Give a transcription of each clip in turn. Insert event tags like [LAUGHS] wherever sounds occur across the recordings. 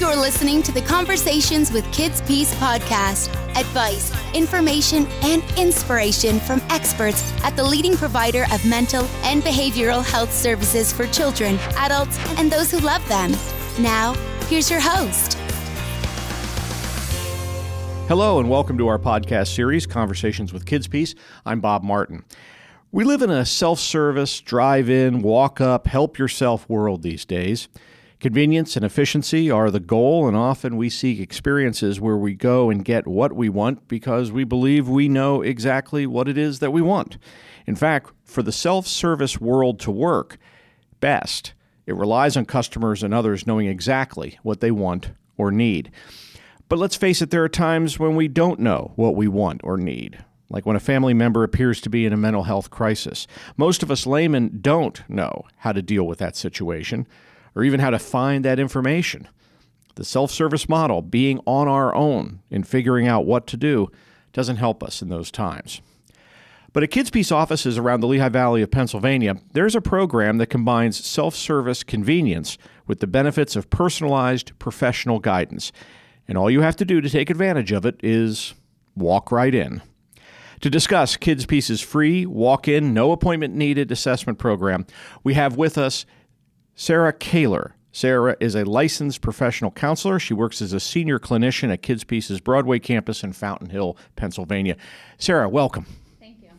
You're listening to the Conversations with Kids Peace podcast. Advice, information, and inspiration from experts at the leading provider of mental and behavioral health services for children, adults, and those who love them. Now, here's your host. Hello, and welcome to our podcast series, Conversations with Kids Peace. I'm Bob Martin. We live in a self service, drive in, walk up, help yourself world these days. Convenience and efficiency are the goal, and often we seek experiences where we go and get what we want because we believe we know exactly what it is that we want. In fact, for the self service world to work best, it relies on customers and others knowing exactly what they want or need. But let's face it, there are times when we don't know what we want or need, like when a family member appears to be in a mental health crisis. Most of us laymen don't know how to deal with that situation or even how to find that information. The self service model, being on our own in figuring out what to do, doesn't help us in those times. But at Kids Peace offices around the Lehigh Valley of Pennsylvania, there's a program that combines self service convenience with the benefits of personalized professional guidance. And all you have to do to take advantage of it is walk right in. To discuss Kids Peace's free, walk in, no appointment needed assessment program, we have with us Sarah Kaler. Sarah is a licensed professional counselor. She works as a senior clinician at Kids Peace's Broadway campus in Fountain Hill, Pennsylvania. Sarah, welcome. Thank you.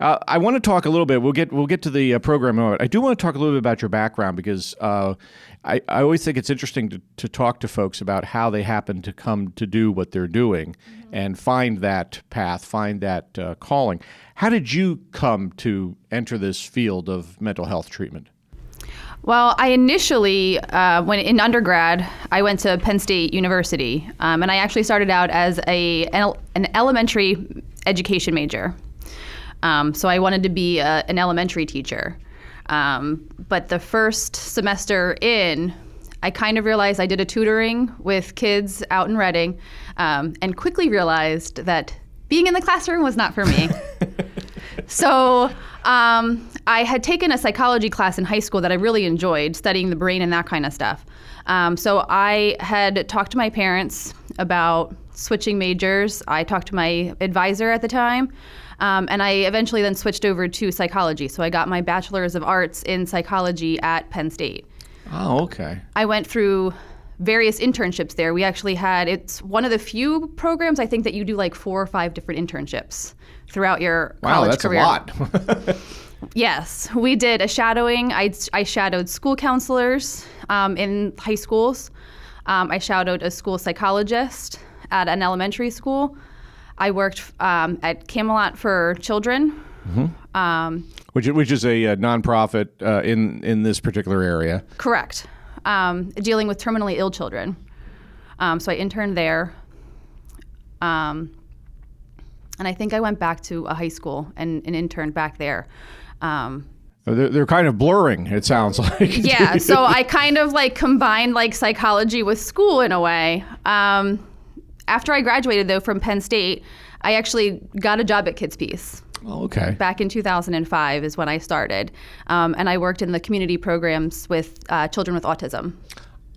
Uh, I want to talk a little bit. We'll get we'll get to the uh, program in a moment. I do want to talk a little bit about your background because uh, I, I always think it's interesting to, to talk to folks about how they happen to come to do what they're doing mm-hmm. and find that path, find that uh, calling. How did you come to enter this field of mental health treatment? Well, I initially, uh, when in undergrad, I went to Penn State University, um, and I actually started out as a an, an elementary education major. Um, so I wanted to be a, an elementary teacher. Um, but the first semester in, I kind of realized I did a tutoring with kids out in Reading, um, and quickly realized that being in the classroom was not for me. [LAUGHS] so um, I had taken a psychology class in high school that I really enjoyed, studying the brain and that kind of stuff. Um, so I had talked to my parents about switching majors. I talked to my advisor at the time. Um, and I eventually then switched over to psychology. So I got my bachelor's of arts in psychology at Penn State. Oh, okay. I went through various internships there. We actually had it's one of the few programs I think that you do like four or five different internships throughout your wow, college that's career. a lot. [LAUGHS] [LAUGHS] yes, we did a shadowing. I, I shadowed school counselors um, in high schools. Um, I shadowed a school psychologist at an elementary school. I worked um, at Camelot for Children. Mm-hmm. Um, which, which is a, a nonprofit uh, in in this particular area. Correct um, dealing with terminally ill children. Um, so I interned there. Um, and I think I went back to a high school and, and interned back there. Um, they're, they're, kind of blurring, it sounds [LAUGHS] like. yeah, so I kind of like combined like psychology with school in a way. Um, after I graduated, though, from Penn State, I actually got a job at Kids Peace. Oh, okay. Back in 2005 is when I started. Um, and I worked in the community programs with uh, children with autism.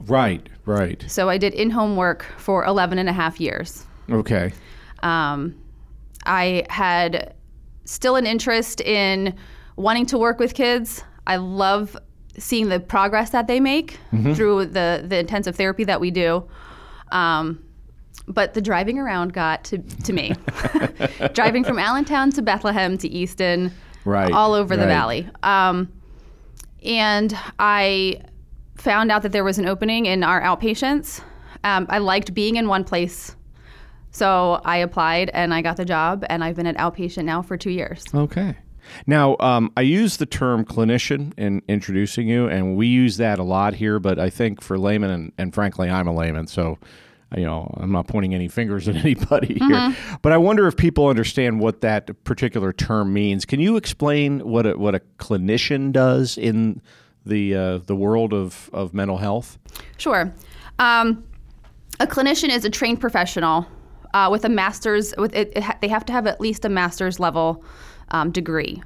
Right, right. So I did in home work for 11 and a half years. Okay. Um, I had still an interest in wanting to work with kids. I love seeing the progress that they make mm-hmm. through the, the intensive therapy that we do. Um, but the driving around got to, to me. [LAUGHS] driving from Allentown to Bethlehem to Easton, right, all over right. the valley. Um, and I found out that there was an opening in our outpatients. Um, I liked being in one place. So I applied and I got the job, and I've been at outpatient now for two years. Okay. Now, um, I use the term clinician in introducing you, and we use that a lot here, but I think for laymen, and, and frankly, I'm a layman, so you know, I'm not pointing any fingers at [LAUGHS] anybody here, mm-hmm. but I wonder if people understand what that particular term means. Can you explain what a, what a clinician does in the uh, the world of, of mental health? Sure. Um, a clinician is a trained professional uh, with a master's. With it, it ha- they have to have at least a master's level um, degree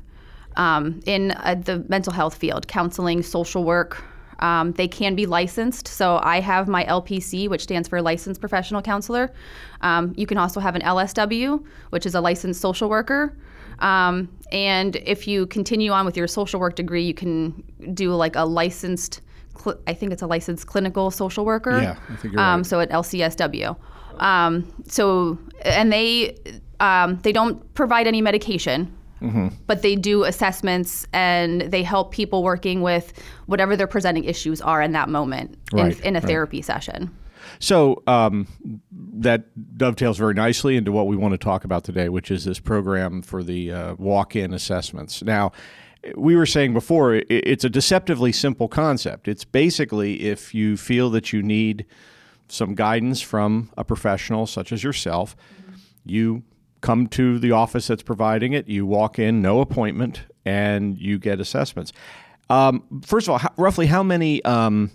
um, in uh, the mental health field, counseling, social work, Um, they can be licensed. So I have my LPC, which stands for Licensed Professional Counselor. Um, you can also have an LSW, which is a licensed social worker. Um, and if you continue on with your social work degree, you can do like a licensed, cl- I think it's a licensed clinical social worker. Yeah, I think you're um, right. So at LCSW. Um, so, and they, um, they don't provide any medication. Mm-hmm. But they do assessments and they help people working with whatever their presenting issues are in that moment Right, in, in a right. therapy session. So um, that dovetails very nicely into what we want to talk about today, which is this program for the uh, walk-in assessments. Now, we were saying before, it's a deceptively simple concept. It's basically if you feel that you need some guidance from a professional such as yourself, you come to the office that's providing it, you walk in, no appointment, and you get assessments. Um, first of all, how, roughly how many um,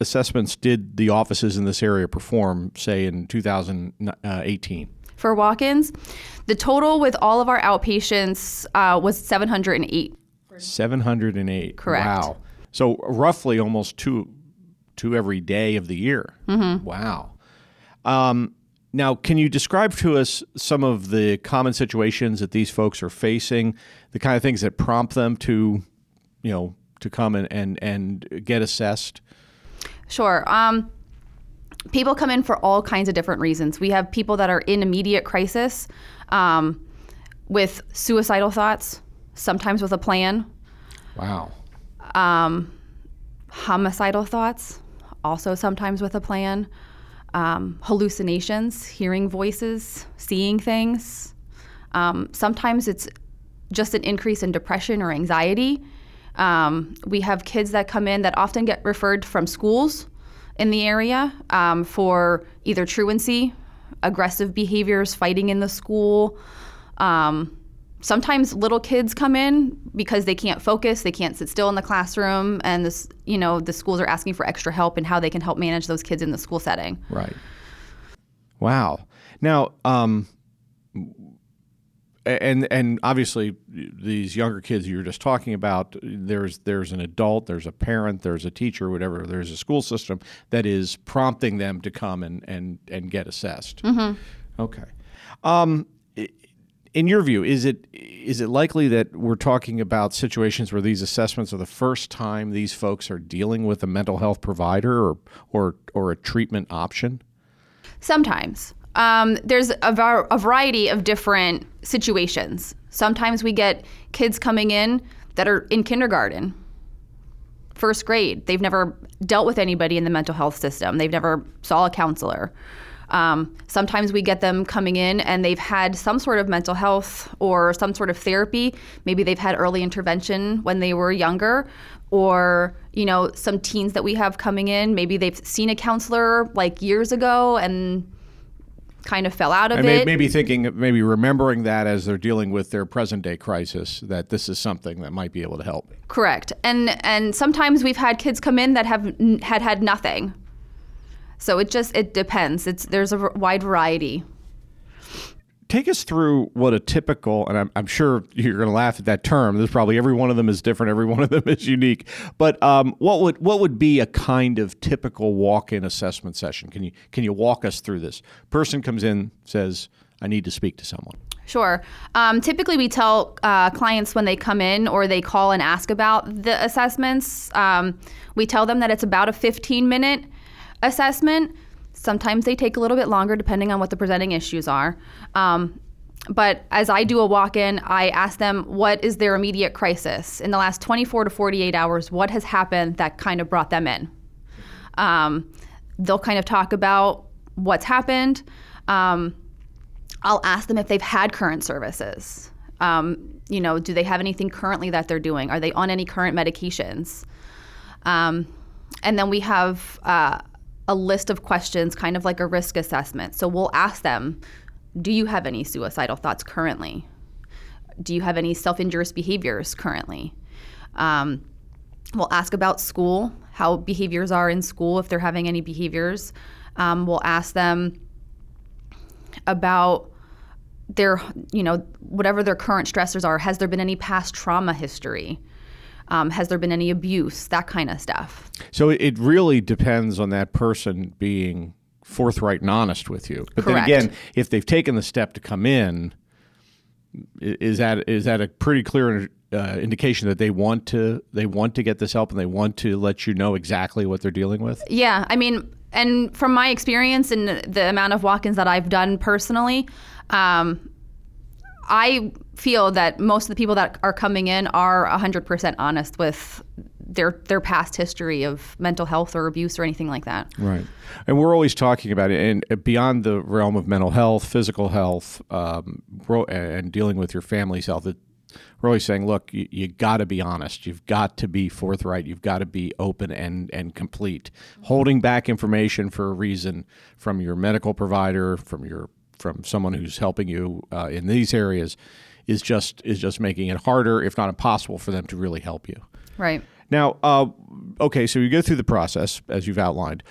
assessments did the offices in this area perform, say in 2018? For walk ins, the total with all of our outpatients uh, was 708. 708. Correct. Wow. So roughly almost two, two every day of the year. Mm-hmm. Wow. Um, now, can you describe to us some of the common situations that these folks are facing, the kind of things that prompt them to, you know, to come and, and, and get assessed? Sure. Um, people come in for all kinds of different reasons. We have people that are in immediate crisis um, with suicidal thoughts, sometimes with a plan, Wow. homicidal thoughts, also sometimes with a plan, um, hallucinations, hearing voices, seeing things. Um, sometimes it's just an increase in depression or anxiety. Um, we have kids that come in that often get referred from schools in the area um, for either truancy, aggressive behaviors, fighting in the school. Um, sometimes little kids come in because they can't focus, they can't sit still in the classroom, and this, you know, the schools are asking for extra help and how they can help manage those kids in the school setting. Right. Wow. Now, um, and and obviously these younger kids you were just talking about, there's there's an adult, there's a parent, there's a teacher, whatever. There's a school system that is prompting them to come and and and get assessed. Mm-hmm. Okay. Um, in your view, is it is it likely that we're talking about situations where these assessments are the first time these folks are dealing with a mental health provider or or or a treatment option? Sometimes. Um, there's a, var- a variety of different situations. Sometimes we get kids coming in that are in kindergarten, first grade. They've never dealt with anybody in the mental health system. They've never saw a counselor. Um, sometimes we get them coming in and they've had some sort of mental health or some sort of therapy. Maybe they've had early intervention when they were younger, or you know, some teens that we have coming in. Maybe they've seen a counselor like years ago and kind of fell out of And may, it. maybe thinking, maybe remembering that as they're dealing with their present day crisis, that this is something that might be able to help. Correct. And and sometimes we've had kids come in that have n- had had nothing. So it just it depends. It's there's a wide variety. Take us through what a typical, and I'm, I'm sure you're going to laugh at that term. There's probably every one of them is different. Every one of them is unique. But um, what would what would be a kind of typical walk-in assessment session? Can you can you walk us through this? Person comes in, says, "I need to speak to someone." Sure. Um, typically, we tell uh, clients when they come in or they call and ask about the assessments, um, we tell them that it's about a 15 minute assessment. Sometimes they take a little bit longer depending on what the presenting issues are. Um, but as I do a walk in, I ask them what is their immediate crisis. In the last 24 to 48 hours, what has happened that kind of brought them in? Um, they'll kind of talk about what's happened. Um, I'll ask them if they've had current services. Um, you know, do they have anything currently that they're doing? Are they on any current medications? Um, and then we have uh, a list of questions, kind of like a risk assessment. So we'll ask them, do you have any suicidal thoughts currently? Do you have any self injurious behaviors currently? Um, we'll ask about school, how behaviors are in school, if they're having any behaviors. Um, we'll ask them about their, you know, whatever their current stressors are. Has there been any past trauma history? Um, has there been any abuse? That kind of stuff. So it- really depends on that person being forthright and honest with you. But Correct. then again, if they've taken the step to come in, is that is that a pretty clear uh, indication that they want to they want to get this help and they want to let you know exactly what they're dealing with? Yeah, I mean, and from my experience and the amount of walk-ins that I've done personally, um, I feel that most of the people that are coming in are 100% honest with their their past history of mental health or abuse or anything like that. Right. And we're always talking about it, and beyond the realm of mental health, physical health, um, and dealing with your family's health, we're always saying, look, you, you got to be honest. You've got to be forthright. You've got to be open and, and complete. Holding back information for a reason from your medical provider, from your from someone who's helping you uh, in these areas, is just is just making it harder, if not impossible, for them to really help you. Right. Now, uh, okay, so you go through the process as you've outlined.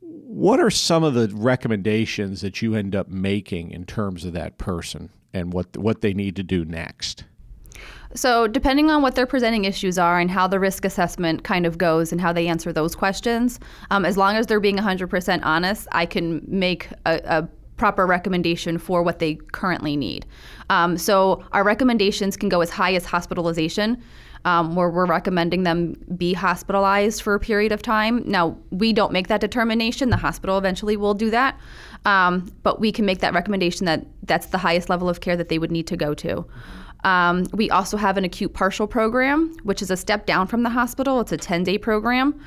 What are some of the recommendations that you end up making in terms of that person and what what they need to do next? So, depending on what their presenting issues are and how the risk assessment kind of goes and how they answer those questions, um, as long as they're being 100% honest, I can make a, a proper recommendation for what they currently need. Um, so, our recommendations can go as high as hospitalization. Um, where we're recommending them be hospitalized for a period of time. Now, we don't make that determination. The hospital eventually will do that. Um, but we can make that recommendation that that's the highest level of care that they would need to go to. Um, we also have an acute partial program, which is a step down from the hospital. It's a 10 day program.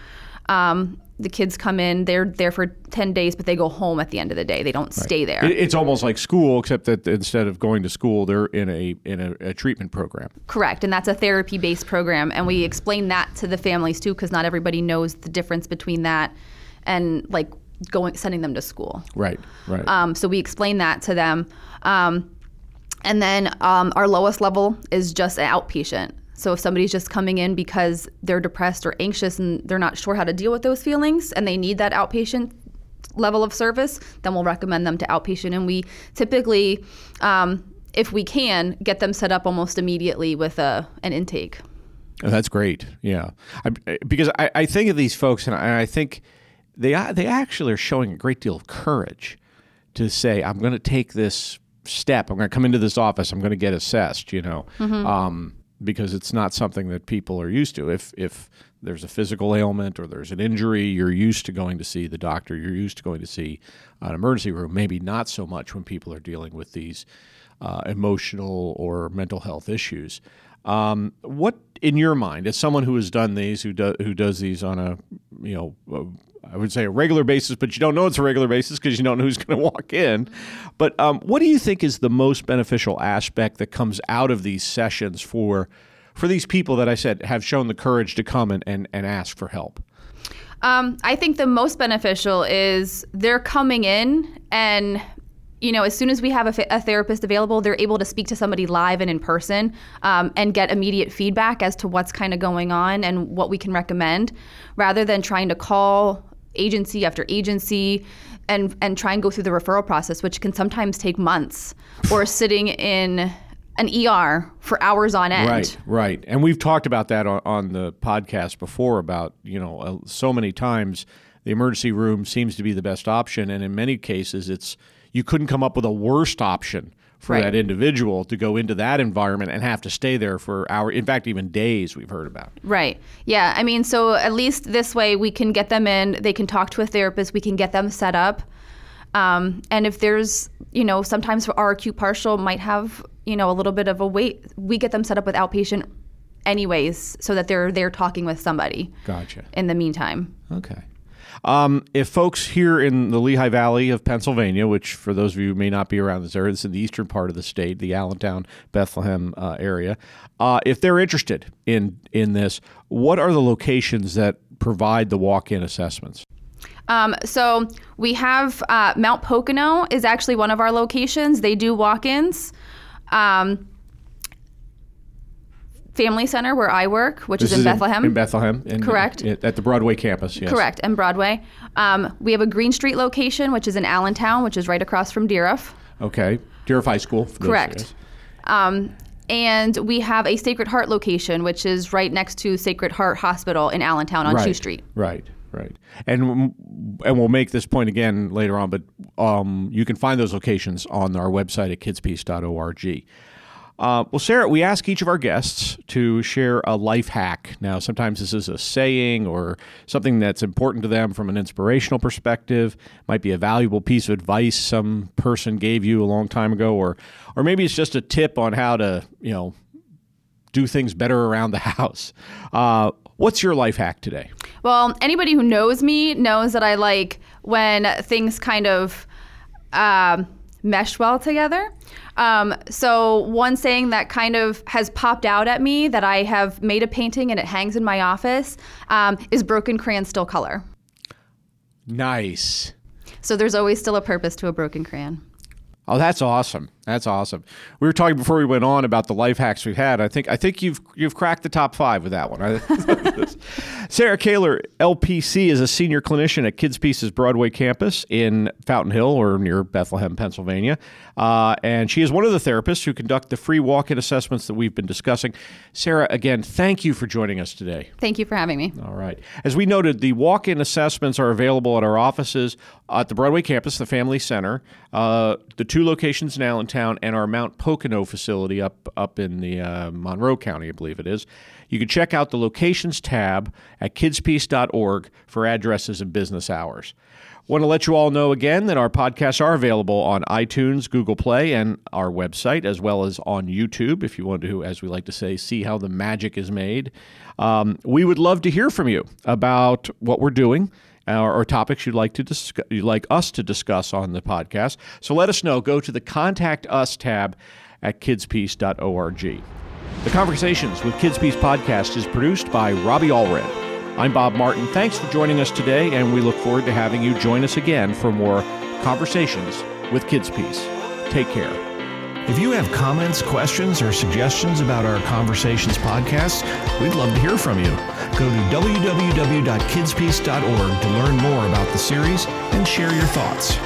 Um, the kids come in, they're there for 10 days, but they go home at the end of the day. They don't stay there. It's almost like school, except that instead of going to school, they're in a in a, a treatment program. Correct, and that's a therapy based program. And we explain that to the families too, because not everybody knows the difference between that and like going sending them to school. Right. Right. Um, so we explain that to them. Um, and then um, our lowest level is just an outpatient. So if somebody's just coming in because they're depressed or anxious and they're not sure how to deal with those feelings and they need that outpatient level of service, then we'll recommend them to outpatient. And we typically, um, if we can, get them set up almost immediately with a, an intake. Oh, that's great. Yeah, I, because I, I think of these folks, and I, I think they they actually are showing a great deal of courage to say, "I'm going to take this step. I'm going to come into this office. I'm going to get assessed." You know, um, because it's not something that people are used to. If if there's a physical ailment or there's an injury, you're used to going to see the doctor. You're used to going to see an emergency room. Maybe not so much when people are dealing with these uh, emotional or mental health issues. Um, what, in your mind, as someone who has done these, who do, who does these on a, you know, I would say a regular basis, but you don't know it's a regular basis because you don't know who's going to walk in. But um, what do you think is the most beneficial aspect that comes out of these sessions for for these people that I said have shown the courage to come and, and, and ask for help? Um, I think the most beneficial is they're coming in and you know, as soon as we have a, a therapist available, they're able to speak to somebody live and in person um, and get immediate feedback as to what's kind of going on and what we can recommend, rather than trying to call agency after agency and and try and go through the referral process, which can sometimes take months, or sitting in an ER for hours on end. Right, right. And we've talked about that on, on the podcast before about, you know, uh, so many times the emergency room seems to be the best option. And in many cases, it's you couldn't come up with a worst option for Right. that individual to go into that environment and have to stay there for hours, in fact, even days, we've heard about. Right. Yeah. I mean, so at least this way we can get them in, they can talk to a therapist, we can get them set up. Um, and if there's, you know, sometimes our acute partial might have, you know, a little bit of a wait, we get them set up with outpatient anyways so that they're they're talking with somebody Gotcha. in the meantime. Okay. Um, if folks here in the Lehigh Valley of Pennsylvania, which for those of you who may not be around this area, this is in the eastern part of the state, the Allentown, Bethlehem uh, area, uh, if they're interested in in this, what are the locations that provide the walk-in assessments? Um, so we have uh, Mount Pocono is actually one of our locations. They do walk-ins. Um, Family Center, where I work, which This is in Bethlehem. In, Bethlehem, in- Correct. in- at the Broadway campus. Yes. Correct, and Broadway. Um, we have a Green Street location, which is in Allentown, which is right across from Dieruff. Okay. Dieruff High School. for those- Correct. yes. Um, and we have a Sacred Heart location, which is right next to Sacred Heart Hospital in Allentown on right. Street. Right, right. And and we'll make this point again later on, but um, you can find those locations on our website at kidspeace.org. Uh, well, Sarah, we ask each of our guests to share a life hack. Now, sometimes this is a saying or something that's important to them from an inspirational perspective. Might be a valuable piece of advice some person gave you a long time ago, or or maybe it's just a tip on how to you know do things better around the [LAUGHS] house. Uh, what's your life hack today? Well, anybody who knows me knows that I like when things kind of um, mesh well together. Um, so one saying that kind of has popped out at me that I have made a painting and it hangs in my office um, is broken crayon still color. Nice. So there's always still a purpose to a broken crayon. Oh, that's awesome. That's awesome. We were talking before we went on about the life hacks we've had. I think I think you've you've cracked the top five with that one. [LAUGHS] Sarah Kaler, LPC, is a senior clinician at Kids Peace's Broadway campus in Fountain Hill or near Bethlehem, Pennsylvania, uh, and she is one of the therapists who conduct the free walk-in assessments that we've been discussing. Sarah, again, thank you for joining us today. Thank you for having me. All right. As we noted, the walk in assessments are available at our offices at the Broadway campus, the Family Center, uh, the two locations in Allentown, and our Mount Pocono facility up, up in the uh, Monroe County, I believe it is. You can check out the locations tab at kidspeace.org for addresses and business hours. Want to let you all know again that our podcasts are available on iTunes, Google Play, and our website, as well as on YouTube if you want to, as we like to say, see how the magic is made. Um, we would love to hear from you about what we're doing. Or, or, topics you'd like to discuss, you'd like us to discuss on the podcast. So let us know. Go to the Contact Us tab at kidspeace.org. The Conversations with Kids Peace podcast is produced by Robbie Allred. I'm Bob Martin. Thanks for joining us today, and we look forward to having you join us again for more Conversations with Kids Peace. Take care. If you have comments, questions, or suggestions about our Conversations podcast, we'd love to hear from you. Go to www.kidspeace.org to learn more about the series and share your thoughts.